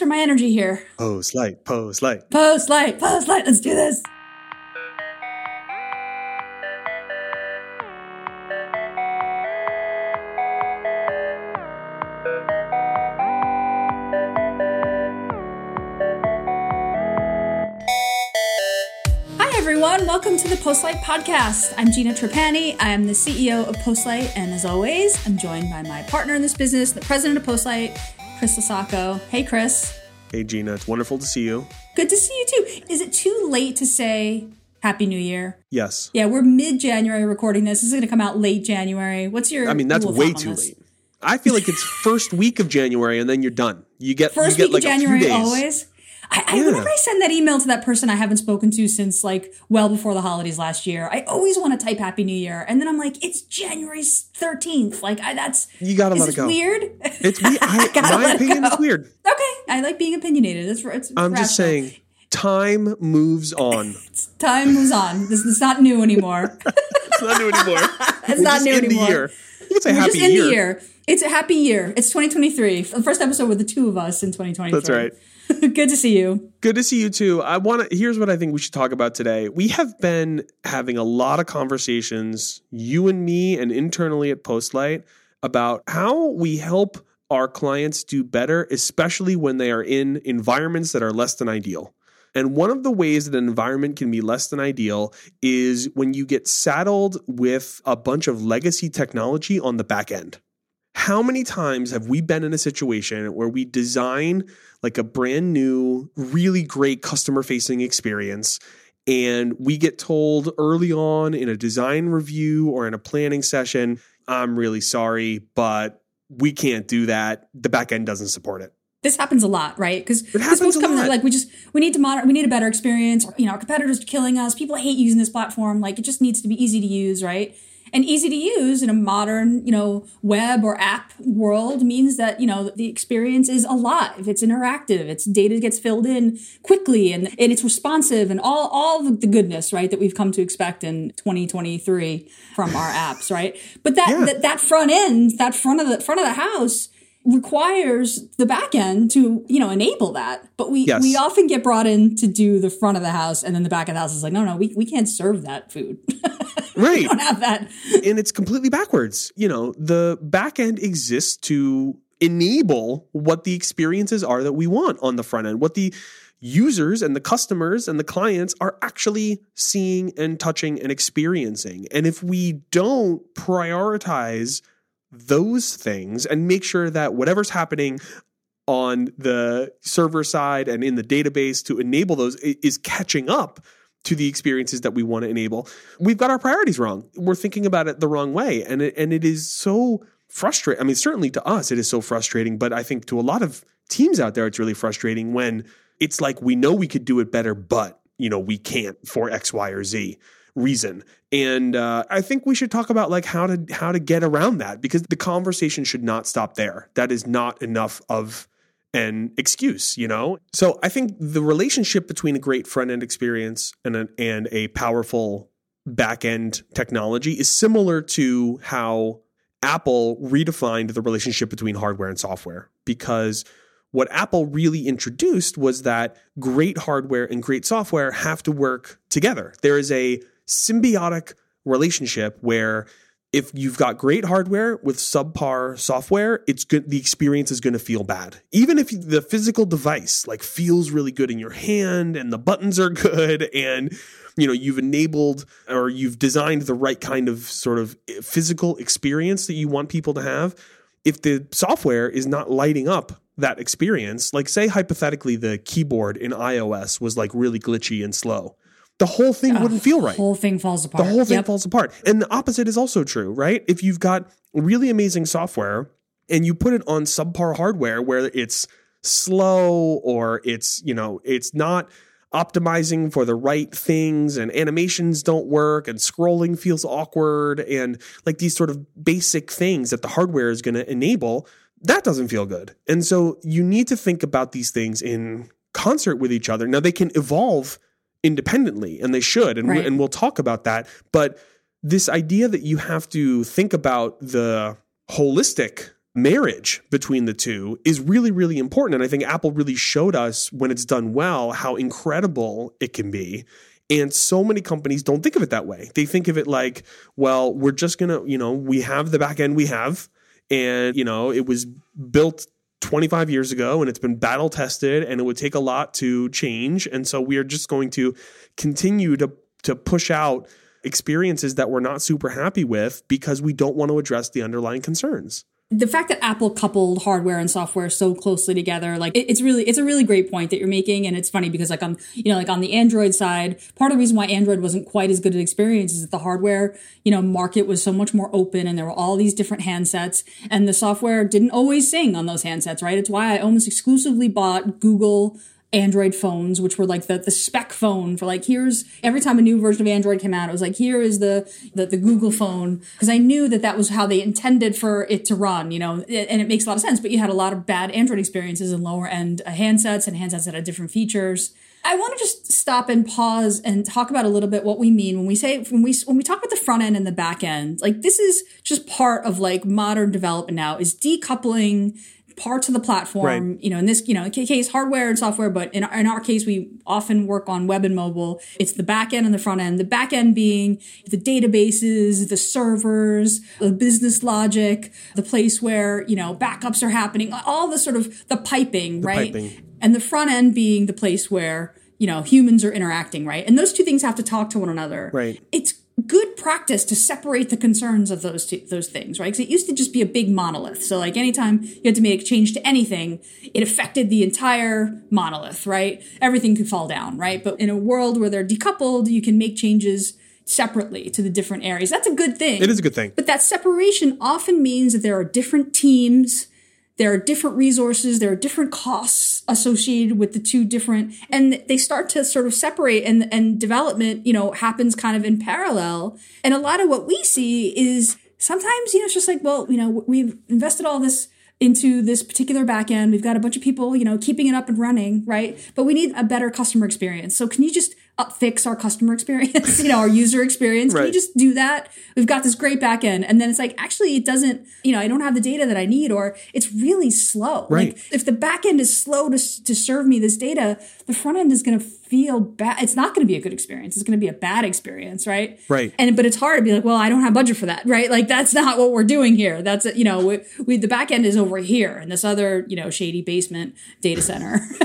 muster my energy here. Post light, post light. Post light, post light. Let's do this. Hi, everyone. Welcome to the Postlight Podcast. I'm Gina Trapani. I am the CEO of Postlight, and as always, I'm joined by my partner in this business, the president of Postlight, Chris LoSacco. Hey, Chris. Hey, Gina, it's wonderful to see you. Good to see you too. Is it too late to say Happy New Year? Yes. Yeah, we're mid January recording this. This is going to come out late January. What's your? I mean, that's way too late. I feel like it's first week of January and then you're done. You get First you get week like of January, always. I, I Yeah. whenever I send that email to that person I haven't spoken to since like well before the holidays last year, I always want to type Happy New Year, and then I'm like, it's January thirteenth. Like, I, that's You gotta let it go. weird? It's we, I, Gotta my opinion is weird. okay, I like being opinionated. It's, it's I'm just saying, time moves on. time moves on. This is not new anymore. It's not new anymore. It's We're not just new in anymore. the year. You can say We're happy just in year. the year. It's a happy year. It's 2023. The first episode with the two of us in 2023. That's right. Good to see you. Good to see you too. I want to. Here's what I think we should talk about today. We have been having a lot of conversations, you and me, and internally at Postlight, about how we help our clients do better, especially when they are in environments that are less than ideal. And one of the ways that an environment can be less than ideal is when you get saddled with a bunch of legacy technology on the back end. How many times have we been in a situation where we design like a brand new, really great customer facing experience. And we get told early on in a design review or in a planning session, I'm really sorry, but we can't do that. The back end doesn't support it. This happens a lot, right? Because happens most a lot. like, we just we need to monitor, we need a better experience. You know, our competitors are killing us. People hate using this platform. Like, it just needs to be easy to use, right? And easy to use in a modern, you know, web or app world means that you know the experience is alive. It's interactive. Its data gets filled in quickly, and and it's responsive, and all all the goodness, right, that we've come to expect in 2023 from our apps, right? But that, Yeah. that that front end, that front of the front of the house requires the back end to you know enable that but we Yes. we often get brought in to do the front of the house and then the back of the house is like no no we, we can't serve that food Right. we don't have that and it's completely backwards. You know, the back end exists to enable what the experiences are that we want on the front end, what the users and the customers and the clients are actually seeing and touching and experiencing. And if we don't prioritize those things and make sure that whatever's happening on the server side and in the database to enable those is catching up to the experiences that we want to enable. We've got our priorities wrong. We're thinking about it the wrong way and it, and it is so frustrating. I mean certainly to us it is so frustrating, but I think to a lot of teams out there it's really frustrating when it's like we know we could do it better but you know we can't for X Y or Z reason. And uh, I think we should talk about like how to how to get around that because the conversation should not stop there. That is not enough of an excuse, you know? So I think the relationship between a great front end experience and a, and a powerful back end technology is similar to how Apple redefined the relationship between hardware and software because what Apple really introduced was that great hardware and great software have to work together. There is a symbiotic relationship where if you've got great hardware with subpar software, it's good. The experience is going to feel bad, even if the physical device like feels really good in your hand and the buttons are good, and you know you've enabled or you've designed the right kind of sort of eh, physical experience that you want people to have. If the software is not lighting up that experience, like say hypothetically the keyboard in iOS was like really glitchy and slow, the whole thing wouldn't feel right the whole thing falls apart the whole thing Yep. falls apart. And the opposite is also true, right? If you've got really amazing software and you put it on subpar hardware where it's slow or it's, you know, it's not optimizing for the right things and animations don't work and scrolling feels awkward and like these sort of basic things that the hardware is going to enable, that doesn't feel good. And so you need to think about these things in concert with each other. Now they can evolve independently and they should and, we, and we'll talk about that but this idea that you have to think about the holistic marriage between the two is really, really important. And I think Apple really showed us when it's done well how incredible it can be. And so many companies don't think of it that way. They think of it like, well, we're just going to, you know, we have the back end we have. And, you know, it was built 25 years ago and it's been battle tested and it would take a lot to change. And so we are just going to continue to, to push out experiences that we're not super happy with because we don't want to address the underlying concerns the fact that Apple coupled hardware and software so closely together, like it, it's really, it's a really great point that you're making. And it's funny because like on, you know, like on the Android side, part of the reason why Android wasn't quite as good an experience is that the hardware, you know, market was so much more open and there were all these different handsets and the software didn't always sing on those handsets, right? It's why I almost exclusively bought Google Android phones, which were like the, the spec phone for like, here's every time a new version of Android came out, it was like, here is the, the, the Google phone. Cause I knew that that was how they intended for it to run, you know, and it makes a lot of sense, but you had a lot of bad Android experiences in lower end uh, handsets and handsets that had different features. I want to just stop and pause and talk about a little bit what we mean when we say when we when we talk about the front end and the back end. Like this is just part of like modern development now is decoupling parts of the platform, right. you know, in this, you know, case hardware and software, but in, in our case, we often work on web and mobile. It's the back end and the front end. The back end being the databases, the servers, the business logic, the place where, you know, backups are happening, all the sort of the piping, the right? Piping. And the front end being the place where, you know, humans are interacting, right? And those two things have to talk to one another. Right. It's good practice to separate the concerns of those two, those things, right? Because it used to just be a big monolith. So like anytime you had to make a change to anything, it affected the entire monolith, right? Everything could fall down, right? But in a world where they're decoupled, you can make changes separately to the different areas. That's a good thing. It is a good thing. But that separation often means that there are different teams there are different resources, there are different costs associated with the two different, and they start to sort of separate and, and development, you know, happens kind of in parallel. And a lot of what we see is sometimes, you know, it's just like, well, you know, we've invested all this into this particular backend. We've got a bunch of people, you know, keeping it up and running, right? But we need a better customer experience. So can you just fix our customer experience, you know, our user experience? Can you just do that? We've got this great backend. And then it's like, actually, it doesn't, you know, I don't have the data that I need, or it's really slow. Right. Like, if the backend is slow to, to serve me this data, the front end is going to feel bad. It's not going to be a good experience. It's going to be a bad experience, right? Right. And but it's hard to be like, well, I don't have budget for that, right? Like that's not what we're doing here. That's you know, we, we the back end is over here in this other you know shady basement data center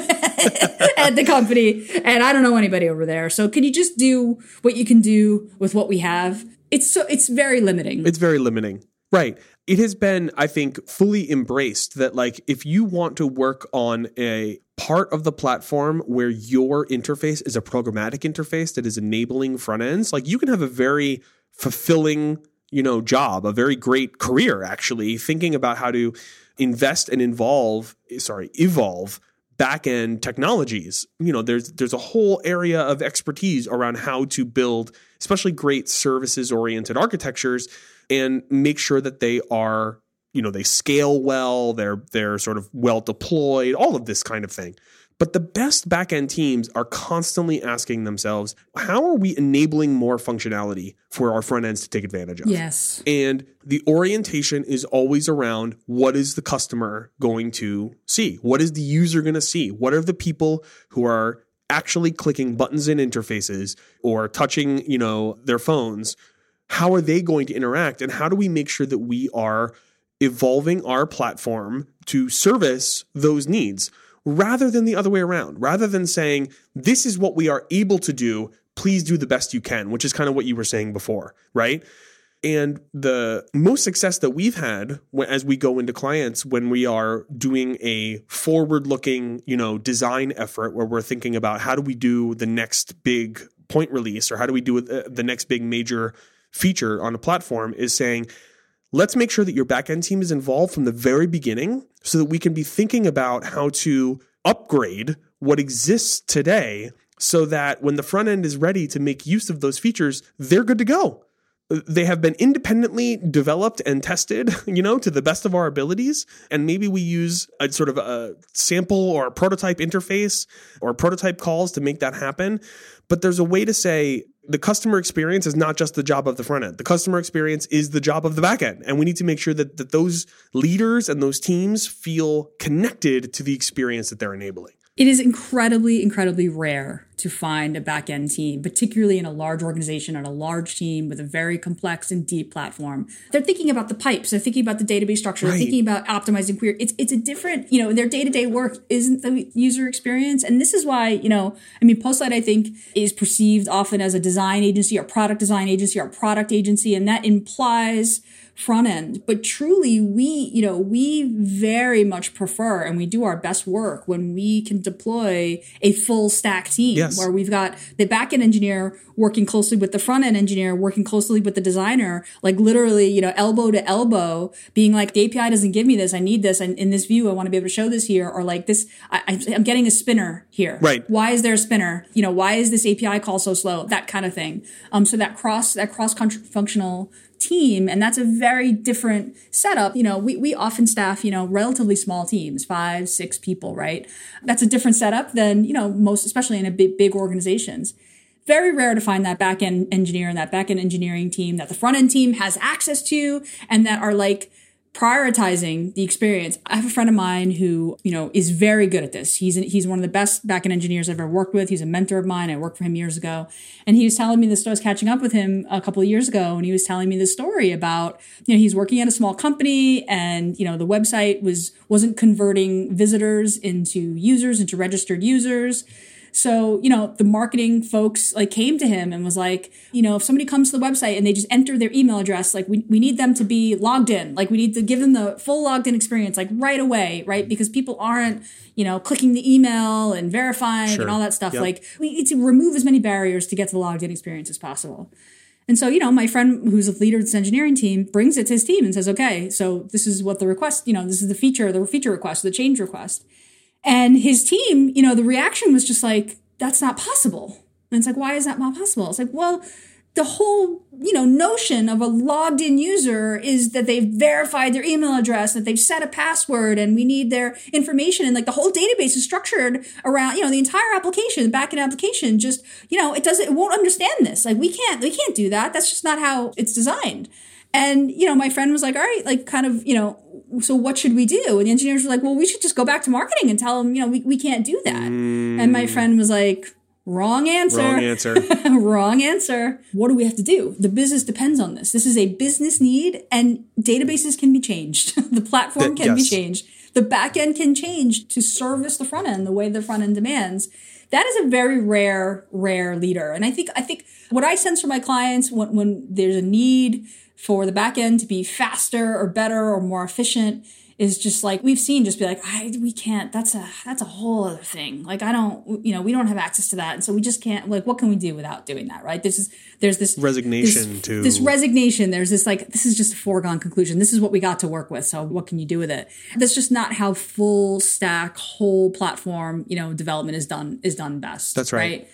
at the company, and I don't know anybody over there. So can you just do what you can do with what we have? It's so it's very limiting. It's very limiting. Right. It has been, I think, fully embraced that, like, if you want to work on a part of the platform where your interface is a programmatic interface that is enabling front ends, like, you can have a very fulfilling, you know, job, a very great career, actually, thinking about how to invest and involve, sorry, evolve back end technologies. You know, there's there's a whole area of expertise around how to build especially great services oriented architectures and make sure that they are you know they scale well they're they're sort of well deployed all of this kind of thing but the best backend teams are constantly asking themselves, how are we enabling more functionality for our front ends to take advantage of? Yes. And the orientation is always around what is the customer going to see? What is the user going to see? What are the people who are actually clicking buttons in interfaces or touching, you know, their phones? How are they going to interact? And how do we make sure that we are evolving our platform to service those needs? Rather than the other way around, rather than saying, this is what we are able to do, please do the best you can, which is kind of what you were saying before, right? And the most success that we've had as we go into clients when we are doing a forward looking, you know, design effort where we're thinking about how do we do the next big point release or how do we do uh, the next big major feature on a platform is saying, let's make sure that your backend team is involved from the very beginning so that we can be thinking about how to upgrade what exists today so that when the front end is ready to make use of those features, they're good to go. They have been independently developed and tested, you know, to the best of our abilities. And maybe we use a sort of a sample or a prototype interface or prototype calls to make that happen. But there's a way to say, the customer experience is not just the job of the front end. The customer experience is the job of the back end. And we need to make sure that, that those leaders and those teams feel connected to the experience that they're enabling. It is incredibly, incredibly rare to find a back end team, particularly in a large organization and a large team with a very complex and deep platform. They're thinking about the pipes, they're thinking about the database structure, right. they're thinking about optimizing query. It's it's a different, you know, their day to day work isn't the user experience, and this is why, you know, I mean, Postlight I think is perceived often as a design agency or product design agency or product agency, and that implies front end. But truly, we, you know, we very much prefer and we do our best work when we can deploy a full stack team yes. where we've got the back end engineer working closely with the front end engineer, working closely with the designer, like literally, you know, elbow to elbow, being like, the API doesn't give me this. I need this. And in this view, I want to be able to show this here. Or like this, I, I'm getting a spinner here. Right. Why is there a spinner? You know, why is this API call so slow? That kind of thing. Um, so that cross, that cross functional team and that's a very different setup. You know we, we often staff you know relatively small teams five six people right? That's a different setup than you know most especially in a big big organizations. Very rare to find that back end engineer and that back end engineering team that the front end team has access to and that are like prioritizing the experience. I have a friend of mine who, you know, is very good at this. He's he's one of the best backend engineers I've ever worked with. He's a mentor of mine. I worked for him years ago, and he was telling me this. I was catching up with him a couple of years ago, and he was telling me this story about, you know, he's working at a small company, and you know, the website was wasn't converting visitors into users, into registered users. So, you know, the marketing folks like came to him and was like, you know, if somebody comes to the website and they just enter their email address, like we, we need them to be logged in. Like we need to give them the full logged in experience, like right away, right? Because people aren't, you know, clicking the email and verifying sure. and all that stuff. Yep. Like we need to remove as many barriers to get to the logged in experience as possible. And so, you know, my friend who's a leader of this engineering team brings it to his team and says, okay, so this is what the request, you know, this is the feature, the feature request, the change request. And his team, you know, the reaction was just like, that's not possible. And it's like, why is that not possible? It's like, well, the whole, you know, notion of a logged in user is that they've verified their email address, that they've set a password and we need their information. And like the whole database is structured around, you know, the entire application, the backend application just, you know, it doesn't, it won't understand this. Like we can't, we can't do that. That's just not how it's designed. And, you know, my friend was like, all right, like kind of, you know, so what should we do? And the engineers were like, well, we should just go back to marketing and tell them, you know, we, we can't do that. Mm. And my friend was like, wrong answer. Wrong answer. wrong answer. What do we have to do? The business depends on this. This is a business need and databases can be changed. the platform can yes. be changed. The back end can change to service the front end the way the front end demands that is a very rare rare leader and i think i think what i sense from my clients when, when there's a need for the back end to be faster or better or more efficient is just like we've seen just be like I we can't that's a that's a whole other thing. Like I don't you know we don't have access to that and so we just can't like what can we do without doing that right? This is there's this resignation this, to this resignation there's this like this is just a foregone conclusion. This is what we got to work with so what can you do with it? That's just not how full stack whole platform you know development is done is done best that's right, right?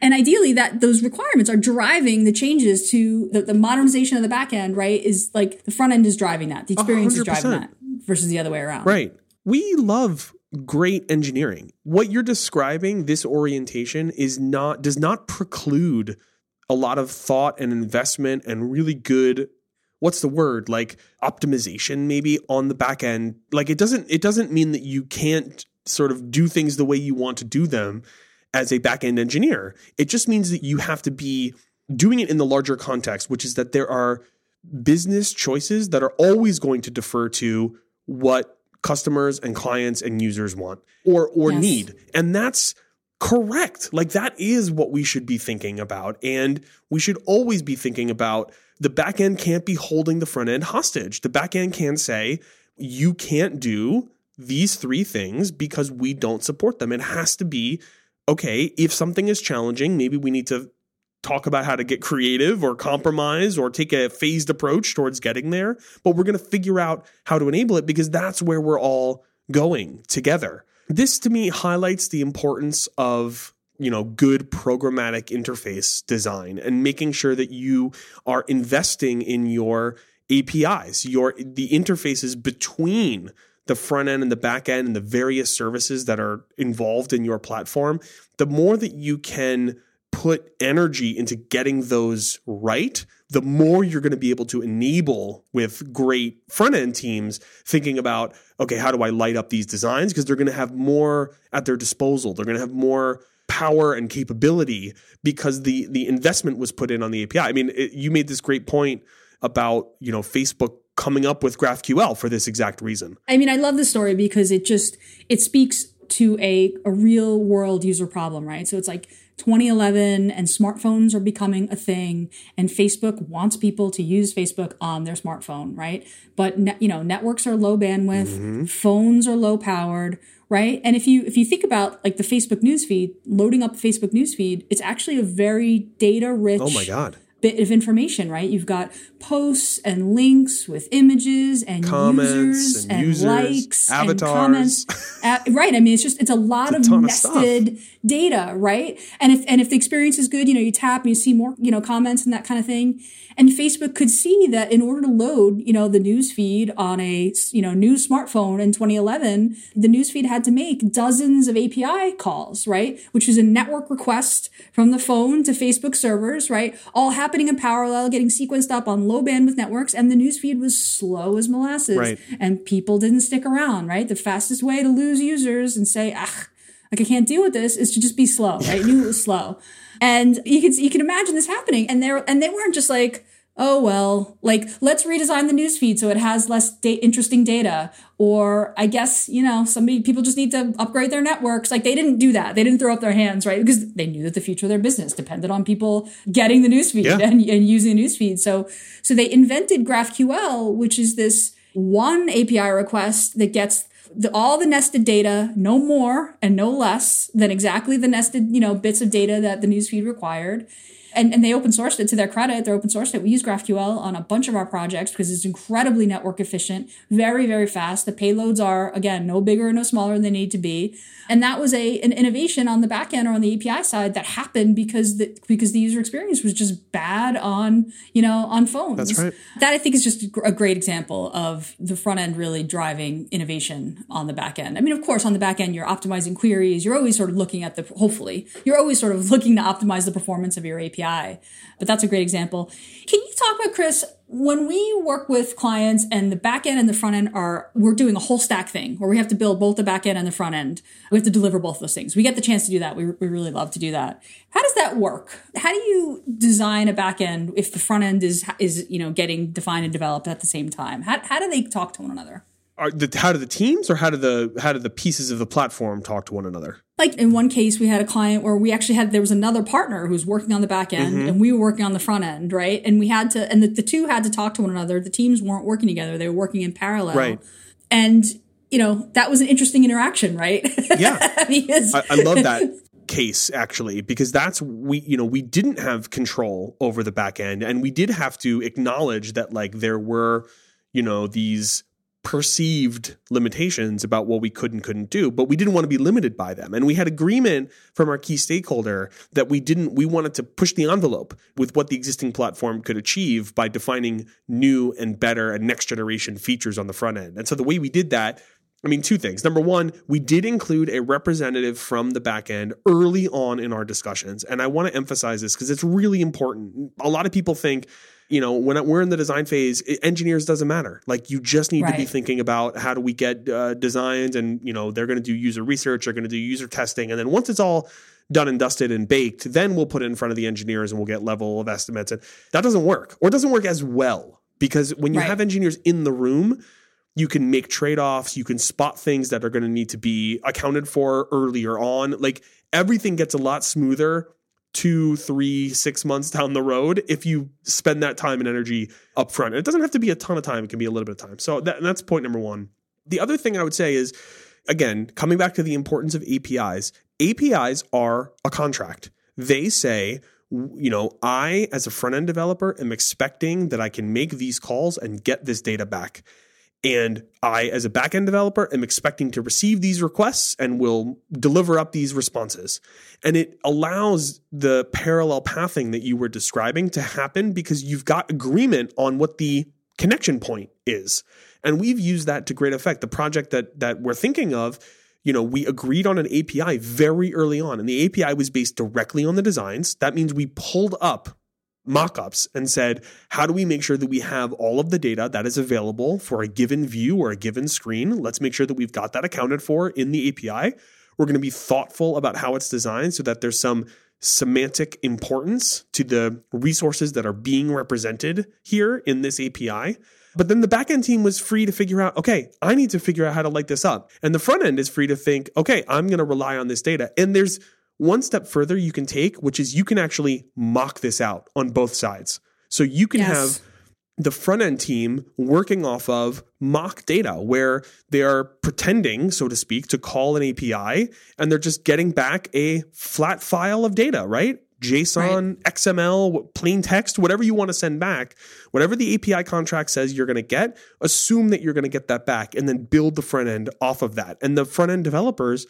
And ideally that those requirements are driving the changes to the, the modernization of the back end, right? Is like the front end is driving that. The experience 100%. is driving that versus the other way around. Right. We love great engineering. What you're describing, this orientation is not does not preclude a lot of thought and investment and really good what's the word like optimization maybe on the back end like it doesn't it doesn't mean that you can't sort of do things the way you want to do them as a back end engineer. It just means that you have to be doing it in the larger context, which is that there are business choices that are always going to defer to what customers and clients and users want or or yes. need. And that's correct. Like that is what we should be thinking about and we should always be thinking about the back end can't be holding the front end hostage. The back end can say you can't do these three things because we don't support them. It has to be okay, if something is challenging, maybe we need to talk about how to get creative or compromise or take a phased approach towards getting there. But we're going to figure out how to enable it because that's where we're all going together. This to me highlights the importance of you know good programmatic interface design and making sure that you are investing in your APIs, your the interfaces between the front end and the back end and the various services that are involved in your platform, the more that you can put energy into getting those right, the more you're going to be able to enable with great front end teams thinking about, okay, how do I light up these designs? Because they're going to have more at their disposal. They're going to have more power and capability because the the investment was put in on the API. I mean, it, you made this great point about, you know, Facebook coming up with GraphQL for this exact reason. I mean, I love the story because it just it speaks to a a real world user problem, right? So it's like 2011 and smartphones are becoming a thing and Facebook wants people to use Facebook on their smartphone, right? But ne- you know, networks are low bandwidth, mm-hmm. phones are low powered, right? And if you if you think about like the Facebook newsfeed, loading up the Facebook newsfeed, it's actually a very data rich Oh my god bit of information, right? You've got posts and links with images and comments users and, and users, likes avatars. and comments. right. I mean, it's just, it's a lot it's a of nested of data, right? And if, and if the experience is good, you know, you tap and you see more, you know, comments and that kind of thing. And Facebook could see that in order to load, you know, the news feed on a, you know, new smartphone in 2011, the news feed had to make dozens of API calls, right? Which is a network request from the phone to Facebook servers, right? All happening in parallel, getting sequenced up on low bandwidth networks. And the news feed was slow as molasses. Right. And people didn't stick around, right? The fastest way to lose users and say, ah, like I can't deal with this is to just be slow, right? Knew it was slow. And you can you can imagine this happening. And they're and they weren't just like, oh well, like let's redesign the newsfeed so it has less da- interesting data. Or I guess you know somebody people just need to upgrade their networks. Like they didn't do that. They didn't throw up their hands, right? Because they knew that the future of their business depended on people getting the newsfeed Yeah. and, and using the newsfeed. So so they invented GraphQL, which is this one API request that gets the, all the nested data, no more and no less than exactly the nested, you know, bits of data that the newsfeed required. And, and they open sourced it to their credit. They're open sourced it. We use GraphQL on a bunch of our projects because it's incredibly network efficient, very, very fast. The payloads are, again, no bigger, no smaller than they need to be. And that was a an innovation on the back end or on the API side that happened because the because the user experience was just bad on, you know, on phones. That's right. That I think is just a great example of the front end really driving innovation on the back end. I mean, of course, on the back end, you're optimizing queries. You're always sort of looking at the, hopefully, you're always sort of looking to optimize the performance of your API. But that's a great example. Can you talk about, Chris, when we work with clients and the back end and the front end are, we're doing a whole stack thing where we have to build both the back end and the front end. We have to deliver both those things. We get the chance to do that. We, we really love to do that. How does that work? How do you design a back end if the front end is, is, you know, getting defined and developed at the same time? How, how do they talk to one another? Are the, how do the teams or how do the how do the pieces of the platform talk to one another? Like in one case we had a client where we actually had there was another partner who was working on the back end Mm-hmm. and we were working on the front end right and we had to and the, the two had to talk to one another the teams weren't working together they were working in parallel Right. and you know that was an interesting interaction right Yeah. because I, I love that case actually because that's we you know we didn't have control over the back end and we did have to acknowledge that like there were you know these perceived limitations about what we could and couldn't do but we didn't want to be limited by them and we had agreement from our key stakeholder that we didn't we wanted to push the envelope with what the existing platform could achieve by defining new and better and next generation features on the front end and so the way we did that I mean, two things. Number one, we did include a representative from the back end early on in our discussions. And I want to emphasize this because it's really important. A lot of people think, you know, when we're in the design phase, it- engineers doesn't matter. Like, you just need to be thinking about how do we get uh, designs, and, you know, they're going to do user research, they're going to do user testing. And then once it's all done and dusted and baked, then we'll put it in front of the engineers and we'll get level of estimates. And that doesn't work, or it doesn't work as well because when you Right. have engineers in the room, you can make trade-offs you can spot things that are going to need to be accounted for earlier on like everything gets a lot smoother two three six months down the road if you spend that time and energy up front and it doesn't have to be a ton of time it can be a little bit of time. So that, that's point number one. The other thing i would say is again coming back to the importance of apis apis are a contract. They say you know, I, as a front end developer, am expecting that I can make these calls and get this data back. And I, as a backend developer, am expecting to receive these requests and will deliver up these responses. And it allows the parallel pathing that you were describing to happen because you've got agreement on what the connection point is. And we've used that to great effect. The project that that we're thinking of, you know, we agreed on an API very early on, and the API was based directly on the designs. That means we pulled up mockups and said, how do we make sure that we have all of the data that is available for a given view or a given screen? Let's make sure that we've got that accounted for in the API. We're going to be thoughtful about how it's designed so that there's some semantic importance to the resources that are being represented here in this API. But then the backend team was free to figure out, okay, I need to figure out how to light this up. And the front end is free to think, okay, I'm going to rely on this data. And there's one step further you can take, which is you can actually mock this out on both sides. So you can yes. have the front end team working off of mock data where they are pretending, so to speak, to call an API and they're just getting back a flat file of data, right? JSON, right. XML, plain text, whatever you want to send back, whatever the API contract says you're going to get, assume that you're going to get that back and then build the front end off of that. And the front end developers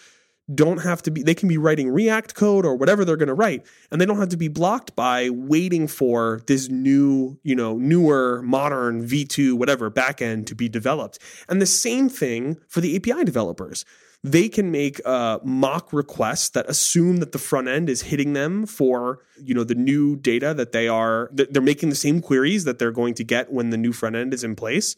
don't have to be, they can be writing React code or whatever they're going to write, and they don't have to be blocked by waiting for this new, you know, newer, modern V2, whatever backend to be developed. And the same thing for the API developers they can make mock requests that assume that the front end is hitting them for you know the new data that they are they're making the same queries that they're going to get when the new front end is in place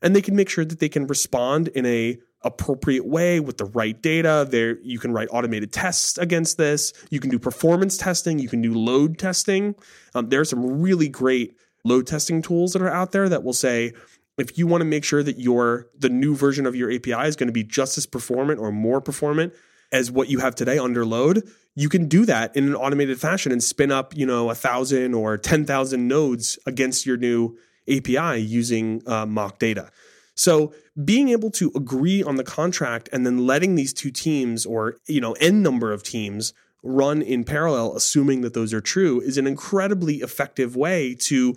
and they can make sure that they can respond in a appropriate way with the right data. There you can write automated tests against this. You can do performance testing. You can do load testing. Um, there are some really great load testing tools that are out there that will say if you want to make sure that your the new version of your API is going to be just as performant or more performant as what you have today under load, you can do that in an automated fashion and spin up, you know, a thousand or ten thousand nodes against your new API using uh, mock data. So being able to agree on the contract and then letting these two teams or you know n number of teams run in parallel, assuming that those are true, is an incredibly effective way to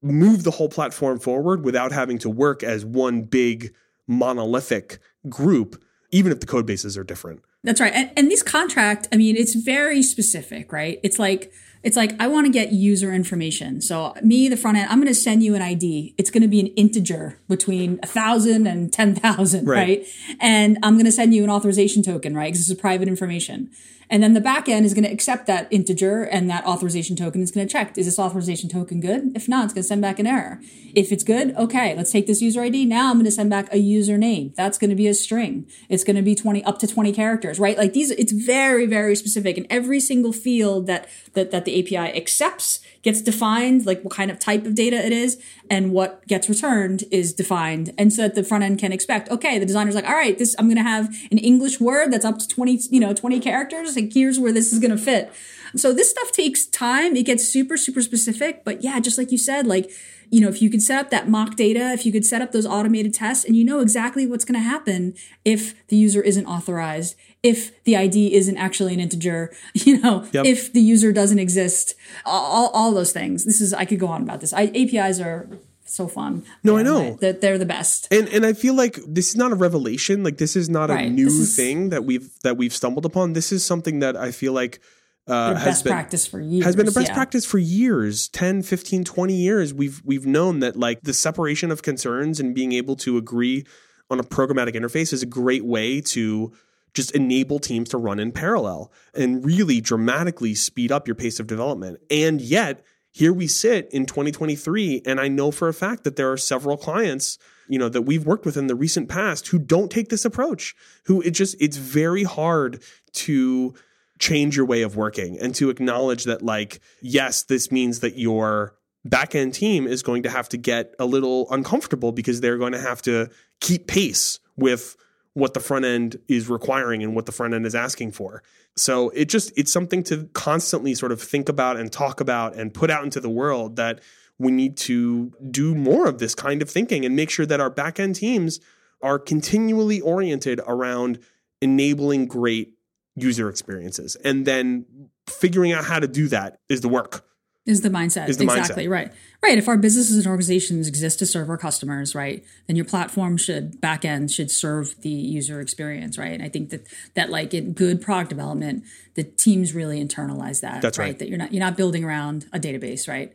move the whole platform forward without having to work as one big monolithic group, even if the code bases are different. That's right. And, and this contract, I mean, it's very specific, right? It's like, it's like, I want to get user information. So me, the front end, I'm going to send you an ID. It's going to be an integer between a thousand and 10,000, right. right? And I'm going to send you an authorization token, right? Because this is private information. And then the backend is going to accept that integer and that authorization token is going to check, is this authorization token good? If not, it's going to send back an error. If it's good, okay, let's take this user ID. Now I'm going to send back a username. That's going to be a string. It's going to be 20, up to 20 characters, right? Like these, it's very, very specific. And every single field that, that, that the API accepts gets defined, like what kind of type of data it is, and what gets returned is defined. And so that the front end can expect, okay, the designer's like, all right, this, I'm going to have an English word that's up to 20, you know, 20 characters. Like, here's where this is going to fit. So this stuff takes time. It gets super, super specific. But yeah, just like you said, like, you know, if you could set up that mock data, if you could set up those automated tests and you know exactly what's going to happen if the user isn't authorized, if the ID isn't actually an integer, you know, yep. if the user doesn't exist, all, all those things. This is, I could go on about this. I, APIs are so fun. No, I know that they're the best. And and I feel like this is not a revelation. Like this is not right. a new is, thing that we've that we've stumbled upon. This is something that I feel like uh, has best been, practice for years. Has been a best yeah. practice for years, 10, 15, 20 years. We've we've known that like the separation of concerns and being able to agree on a programmatic interface is a great way to just enable teams to run in parallel and really dramatically speed up your pace of development. And yet, here we sit in 2023 and I know for a fact that there are several clients you know that we've worked with in the recent past who don't take this approach who it just it's very hard to change your way of working and to acknowledge that like yes this means that your backend team is going to have to get a little uncomfortable because they're going to have to keep pace with what the front end is requiring and what the front end is asking for. So it just it's something to constantly sort of think about and talk about and put out into the world that we need to do more of this kind of thinking and make sure that our back end teams are continually oriented around enabling great user experiences. And then figuring out how to do that is the work. Is the mindset. Is the exactly, mindset. right. Right. If our businesses and organizations exist to serve our customers, right, then your platform should back end should serve the user experience, right? And I think that that like in good product development, the teams really internalize that. That's right. right. That you're not you're not building around a database, right?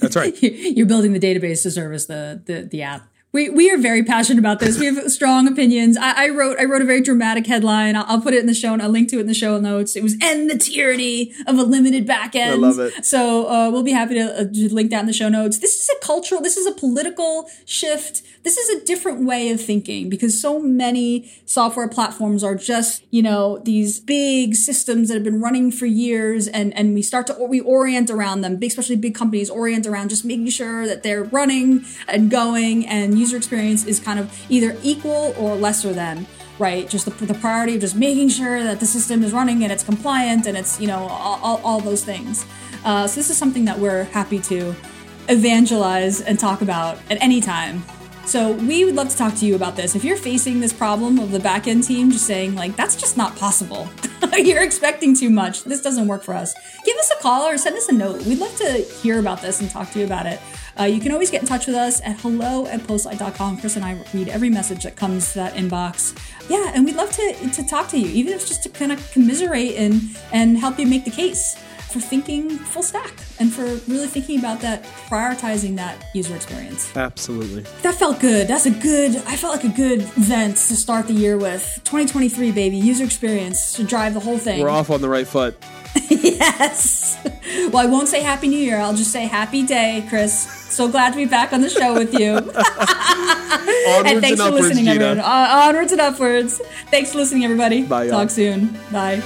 That's right. you're building the database to service the the the app We, we are very passionate about this. We have strong opinions. I, I wrote I wrote a very dramatic headline. I'll, I'll, put it in the show. I'll link to it in the show notes. It was "End the tyranny of a limited backend." I love it. So uh, we'll be happy to, uh, to link that in the show notes. This is a cultural. This is a political shift. This is a different way of thinking because so many software platforms are just you know these big systems that have been running for years, and and we start to we orient around them. Big, especially big companies orient around just making sure that they're running and going and user experience is kind of either equal or lesser than right? Just the, the priority of just making sure that the system is running and it's compliant and it's you know all, all, all those things. Uh, so this is something that we're happy to evangelize and talk about at any time so we would love to talk to you about this. If you're facing this problem of the backend team just saying like that's just not possible. you're expecting too much. This doesn't work for us. Give us a call or send us a note. We'd love to hear about this and talk to you about it. Uh, you can always get in touch with us at hello at postlight.com. Chris and I read every message that comes to that inbox. Yeah, and we'd love to, to talk to you, even if it's just to kind of commiserate and, and help you make the case for thinking full stack and for really thinking about that, prioritizing that user experience. Absolutely. That felt good. That's a good, I felt like a good vent to start the year with. 2023, baby, user experience to drive the whole thing. We're off on the right foot. yes. Well, I won't say Happy New Year. I'll just say Happy Day, Chris. So glad to be back on the show with you. and thanks and for listening, Gina. everyone. Uh, onwards and upwards. Thanks for listening, everybody. Bye, Talk y'all. soon. Bye.